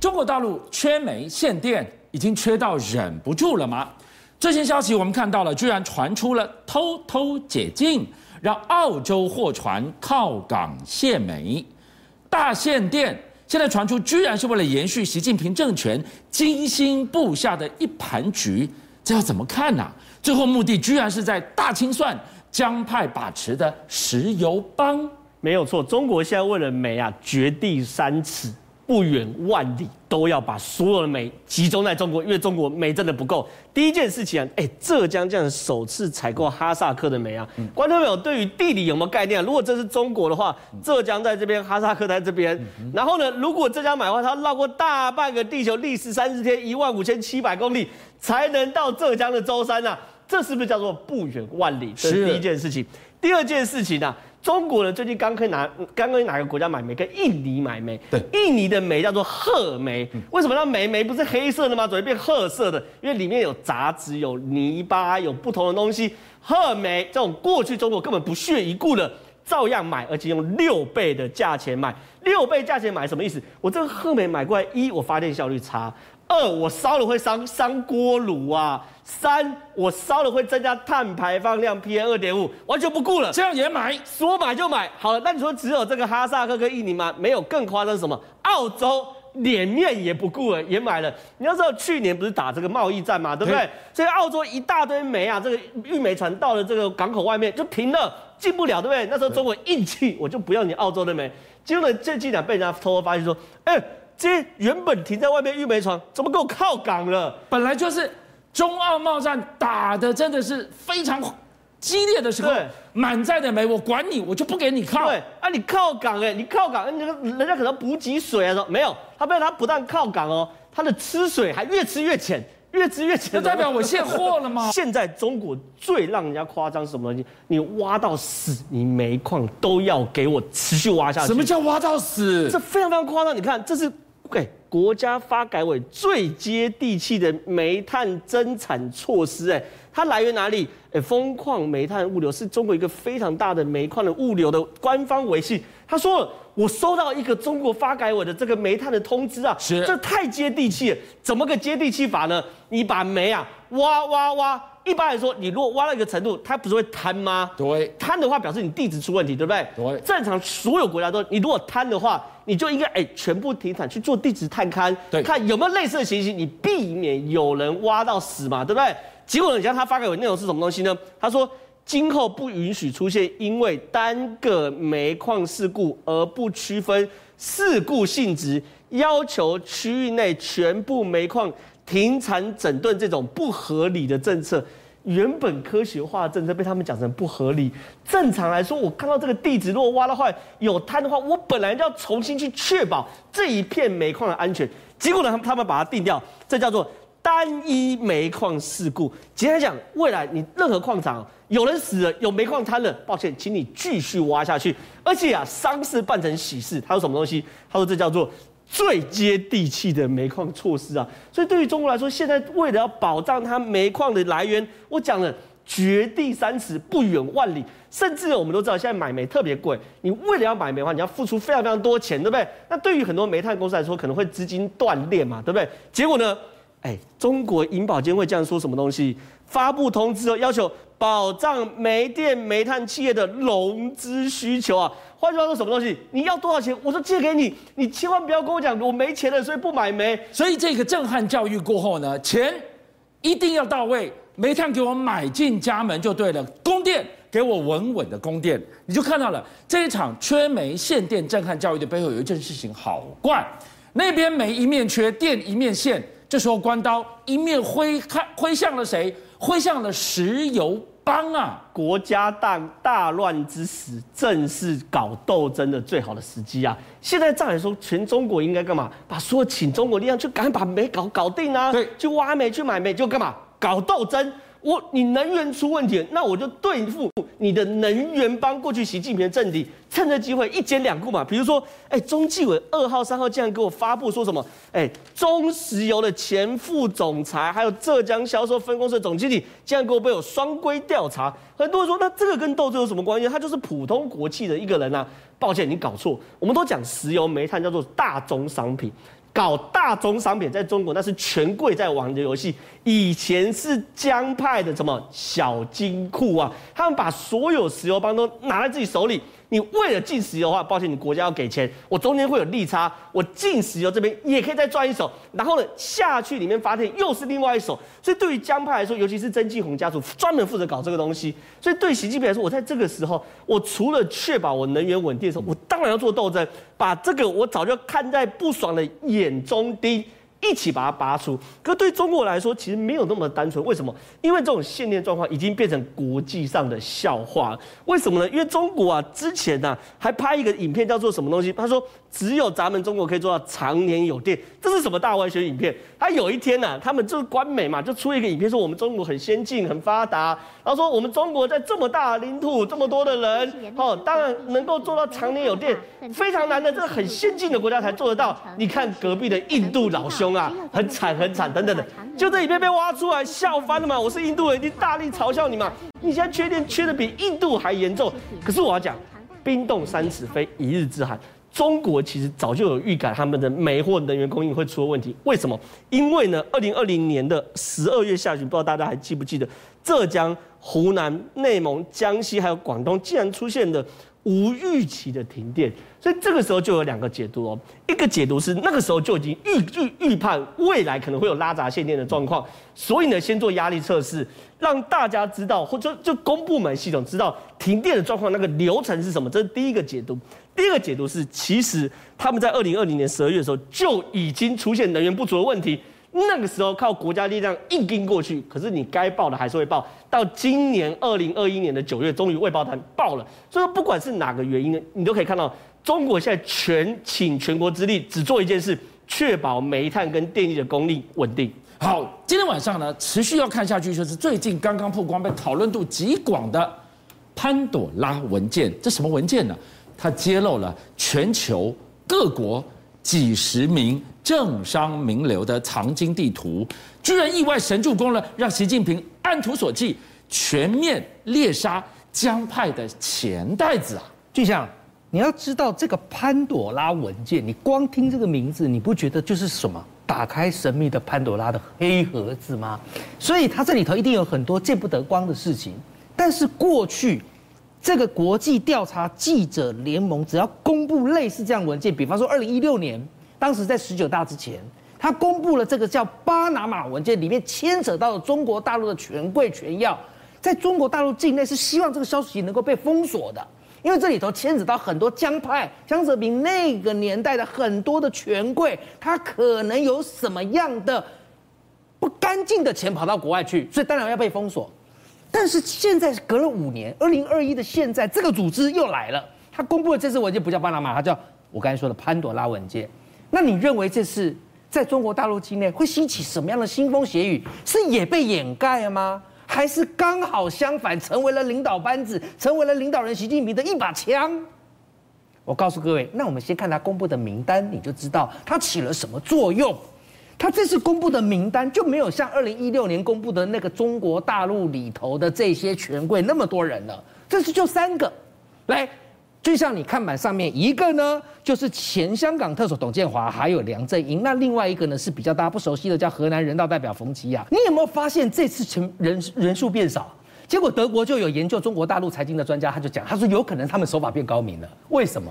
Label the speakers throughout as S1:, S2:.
S1: 中国大陆缺煤限电，已经缺到忍不住了吗？最新消息我们看到了，居然传出了偷偷解禁，让澳洲货船靠港卸煤，大限电。现在传出居然是为了延续习近平政权精心布下的一盘局，这要怎么看呢、啊？最后目的居然是在大清算江派把持的石油帮。
S2: 没有错，中国现在为了煤啊，掘地三尺。不远万里都要把所有的煤集中在中国，因为中国煤真的不够。第一件事情啊，哎，浙江这样首次采购哈萨克的煤啊，观众朋友对于地理有没有概念啊？如果这是中国的话，浙江在这边，哈萨克在这边，然后呢，如果浙江买的话，它绕过大半个地球，历时三十天，一万五千七百公里才能到浙江的舟山啊，这是不是叫做不远万里？这是第一件事情。第二件事情呢？中国人最近刚可以拿，刚跟哪个国家买煤？跟印尼买煤。对，印尼的煤叫做褐煤。为什么那煤煤不是黑色的吗？怎么变褐色的？因为里面有杂质、有泥巴、有不同的东西。褐煤这种过去中国根本不屑一顾的，照样买，而且用六倍的价钱买。六倍价钱买什么意思？我这个褐煤买过来，一我发电效率差。二，我烧了会伤伤锅炉啊！三，我烧了会增加碳排放量 PM 二点五，完全不顾了。
S1: 这样也买，
S2: 说买就买。好了，那你说只有这个哈萨克跟印尼吗？没有，更夸张是什么？澳洲脸面也不顾了，也买了。你要知道，去年不是打这个贸易战嘛，对不对？所以澳洲一大堆煤啊，这个运煤船到了这个港口外面就停了，进不了，对不对？那时候中国硬气，我就不要你澳洲的煤。结果呢，这几年被人家偷偷发现说，哎、欸。这原本停在外面运煤船，怎么给我靠港了？
S1: 本来就是中澳贸战打的真的是非常激烈的时候，满载的煤我管你，我就不给你靠。
S2: 对啊，你靠港哎，你靠港，那个人家可能补给水啊，说没有，他被他不但靠港哦，他的吃水还越吃越浅，越吃越浅。
S1: 就代表我现货了吗？
S2: 现在中国最让人家夸张是什么东西？你挖到死，你煤矿都要给我持续挖下去。
S1: 什么叫挖到死？
S2: 这非常非常夸张。你看，这是。给国家发改委最接地气的煤炭增产措施，哎，它来源哪里？哎，丰矿煤炭物流是中国一个非常大的煤矿的物流的官方维系。他说，我收到一个中国发改委的这个煤炭的通知啊，是这太接地气了。怎么个接地气法呢？你把煤啊挖挖挖。一般来说，你如果挖到一个程度，它不是会瘫吗？
S1: 对，
S2: 瘫的话表示你地质出问题，对不对？
S1: 对。
S2: 正常所有国家都，你如果瘫的话，你就应该哎全部停产去做地质探勘，对，看有没有类似的情形，你避免有人挖到死嘛，对不对？结果呢，你像他发给我内容是什么东西呢？他说今后不允许出现因为单个煤矿事故而不区分事故性质，要求区域内全部煤矿。停产整顿这种不合理的政策，原本科学化的政策被他们讲成不合理。正常来说，我看到这个地质如果挖的话有滩的话，我本来就要重新去确保这一片煤矿的安全。结果呢，他们他们把它定掉，这叫做单一煤矿事故。简单讲，未来你任何矿场有人死了，有煤矿瘫了，抱歉，请你继续挖下去。而且啊，丧事办成喜事，他说什么东西？他说这叫做。最接地气的煤矿措施啊，所以对于中国来说，现在为了要保障它煤矿的来源，我讲了掘地三尺不远万里，甚至我们都知道现在买煤特别贵，你为了要买煤的话，你要付出非常非常多钱，对不对？那对于很多煤炭公司来说，可能会资金断裂嘛，对不对？结果呢，哎，中国银保监会这样说什么东西？发布通知哦，要求保障煤电、煤炭企业的融资需求啊。换句话说，什么东西？你要多少钱，我就借给你。你千万不要跟我讲我没钱了，所以不买煤。
S1: 所以这个震撼教育过后呢，钱一定要到位，煤炭给我买进家门就对了。供电给我稳稳的供电，你就看到了这一场缺煤限电震撼教育的背后有一件事情好怪，那边煤一面缺，电一面限，这时候关刀一面挥，看挥向了谁？挥向了石油。帮啊！
S2: 国家大大乱之时，正是搞斗争的最好的时机啊！现在照理说，全中国应该干嘛？把所有请中国力量去赶紧把煤搞搞定啊！对，去挖煤去买煤，就干嘛？搞斗争。我你能源出问题，那我就对付你的能源帮过去习近平的政敌，趁这机会一兼两顾嘛。比如说，哎，中纪委二号、三号竟然给我发布说什么？哎，中石油的前副总裁，还有浙江销售分公司的总经理，竟然给我被我双规调查。很多人说，那这个跟斗争有什么关系？他就是普通国企的一个人啊。抱歉，你搞错。我们都讲石油煤炭叫做大宗商品。搞大宗商品在中国，那是权贵在玩的游戏。以前是江派的什么小金库啊，他们把所有石油帮都拿在自己手里。你为了进石油的话，抱歉，你国家要给钱，我中间会有利差，我进石油这边也可以再赚一手，然后呢下去里面发电又是另外一手。所以对于江派来说，尤其是曾纪红家族专门负责搞这个东西。所以对习近平来说，我在这个时候，我除了确保我能源稳定的时候，我当然要做斗争，把这个我早就看在不爽的眼中钉。一起把它拔出，可对中国来说，其实没有那么单纯。为什么？因为这种限电状况已经变成国际上的笑话。为什么呢？因为中国啊，之前呢、啊、还拍一个影片，叫做什么东西？他说只有咱们中国可以做到常年有电。这是什么大外宣影片？他有一天呢、啊，他们就是官媒嘛，就出一个影片，说我们中国很先进、很发达。然后说我们中国在这么大的领土、这么多的人，哦，当然能够做到常年有电，非常难的，这个很先进的国家才做得到。你看隔壁的印度老兄。啊，很惨很惨，等等的，就这影片被挖出来，笑翻了嘛！我是印度人，一定大力嘲笑你嘛！你现在缺电缺的比印度还严重，可是我要讲，冰冻三尺非一日之寒。中国其实早就有预感，他们的煤或能源供应会出问题。为什么？因为呢，二零二零年的十二月下旬，不知道大家还记不记得，浙江、湖南、内蒙、江西还有广东，竟然出现的无预期的停电。所以这个时候就有两个解读哦，一个解读是那个时候就已经预预预判未来可能会有拉闸限电的状况，所以呢，先做压力测试，让大家知道或者就公部门系统知道停电的状况那个流程是什么，这是第一个解读。第二个解读是，其实他们在二零二零年十二月的时候就已经出现能源不足的问题。那个时候靠国家力量硬撑过去，可是你该报的还是会报。到今年二零二一年的九月，终于未爆弹爆了。所以说，不管是哪个原因呢，你都可以看到，中国现在全倾全国之力，只做一件事，确保煤炭跟电力的供应稳定。
S1: 好，今天晚上呢，持续要看下去，就是最近刚刚曝光、被讨论度极广的潘朵拉文件。这什么文件呢？它揭露了全球各国几十名。政商名流的藏金地图，居然意外神助攻了，让习近平按图索骥，全面猎杀江派的钱袋子啊！
S3: 俊相，你要知道这个潘朵拉文件，你光听这个名字，你不觉得就是什么打开神秘的潘朵拉的黑盒子吗？所以它这里头一定有很多见不得光的事情。但是过去这个国际调查记者联盟只要公布类似这样文件，比方说二零一六年。当时在十九大之前，他公布了这个叫巴拿马文件，里面牵扯到了中国大陆的权贵权要，在中国大陆境内是希望这个消息能够被封锁的，因为这里头牵扯到很多江派，江泽民那个年代的很多的权贵，他可能有什么样的不干净的钱跑到国外去，所以当然要被封锁。但是现在隔了五年，二零二一的现在，这个组织又来了，他公布的这次文件不叫巴拿马，他叫我刚才说的潘朵拉文件。那你认为这次在中国大陆境内会兴起什么样的腥风血雨？是也被掩盖了吗？还是刚好相反，成为了领导班子，成为了领导人习近平的一把枪？我告诉各位，那我们先看他公布的名单，你就知道他起了什么作用。他这次公布的名单就没有像二零一六年公布的那个中国大陆里头的这些权贵那么多人了，这次就三个，来。就像你看板上面一个呢，就是前香港特首董建华，还有梁振英。那另外一个呢，是比较大家不熟悉的，叫河南人大代表冯吉亚。你有没有发现这次成人人数变少？结果德国就有研究中国大陆财经的专家，他就讲，他说有可能他们手法变高明了。为什么？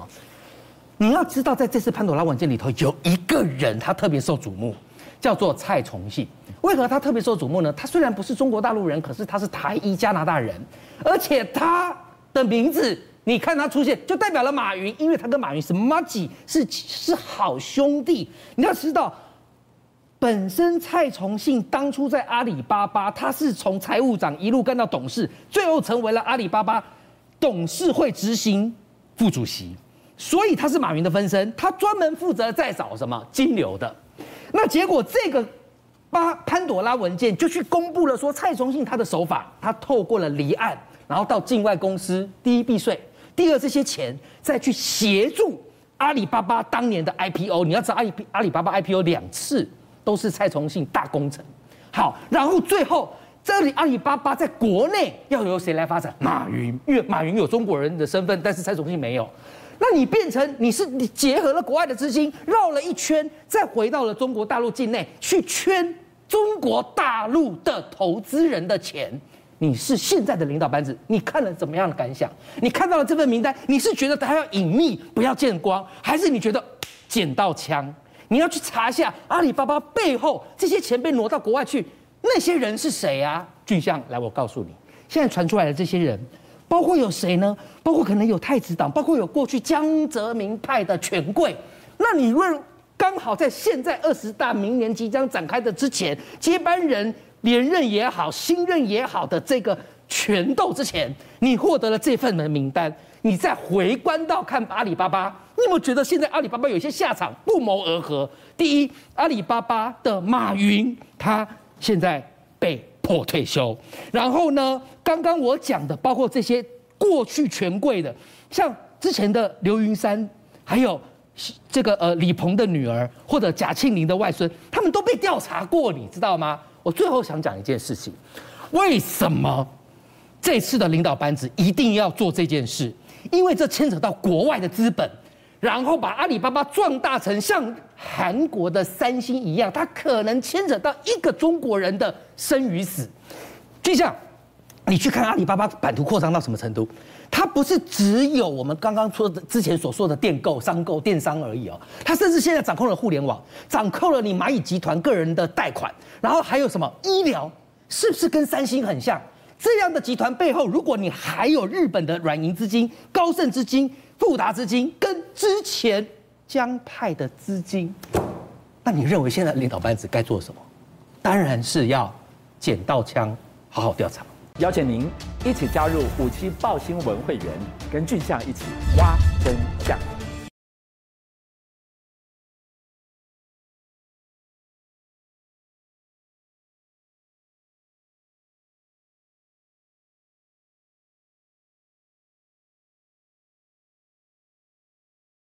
S3: 你要知道，在这次潘朵拉文件里头，有一个人他特别受瞩目，叫做蔡崇信。为何他特别受瞩目呢？他虽然不是中国大陆人，可是他是台裔加拿大人，而且他的名字。你看他出现，就代表了马云，因为他跟马云是麻吉，是是好兄弟。你要知道，本身蔡崇信当初在阿里巴巴，他是从财务长一路干到董事，最后成为了阿里巴巴董事会执行副主席，所以他是马云的分身，他专门负责在找什么金流的。那结果这个巴潘朵拉文件就去公布了，说蔡崇信他的手法，他透过了离岸，然后到境外公司，第一避税。第二，这些钱再去协助阿里巴巴当年的 IPO，你要知道阿里阿里巴巴 IPO 两次都是蔡崇信大功臣。好，然后最后这里阿里巴巴在国内要由谁来发展？马云，因为马云有中国人的身份，但是蔡崇信没有。那你变成你是你结合了国外的资金，绕了一圈，再回到了中国大陆境内去圈中国大陆的投资人的钱。你是现在的领导班子，你看了怎么样的感想？你看到了这份名单，你是觉得他要隐秘，不要见光，还是你觉得捡到枪？你要去查一下阿里巴巴背后这些钱被挪到国外去，那些人是谁啊？俊相，来，我告诉你，现在传出来的这些人，包括有谁呢？包括可能有太子党，包括有过去江泽民派的权贵。那你问，刚好在现在二十大明年即将展开的之前，接班人。连任也好，新任也好的这个权斗之前，你获得了这份的名单，你再回观到看阿里巴巴，你有没有觉得现在阿里巴巴有些下场不谋而合？第一，阿里巴巴的马云他现在被迫退休，然后呢，刚刚我讲的包括这些过去权贵的，像之前的刘云山，还有这个呃李鹏的女儿或者贾庆林的外孙，他们都被调查过，你知道吗？我最后想讲一件事情，为什么这次的领导班子一定要做这件事？因为这牵扯到国外的资本，然后把阿里巴巴壮大成像韩国的三星一样，它可能牵扯到一个中国人的生与死。就像你去看阿里巴巴版图扩张到什么程度？它不是只有我们刚刚说的之前所说的电购、商购、电商而已哦，它甚至现在掌控了互联网，掌控了你蚂蚁集团个人的贷款，然后还有什么医疗，是不是跟三星很像？这样的集团背后，如果你还有日本的软银资金、高盛资金、富达资金跟之前江派的资金，那你认为现在领导班子该做什么？当然是要捡到枪，好好调查。
S1: 邀请您一起加入五七报新闻会员，跟俊相一起挖真相。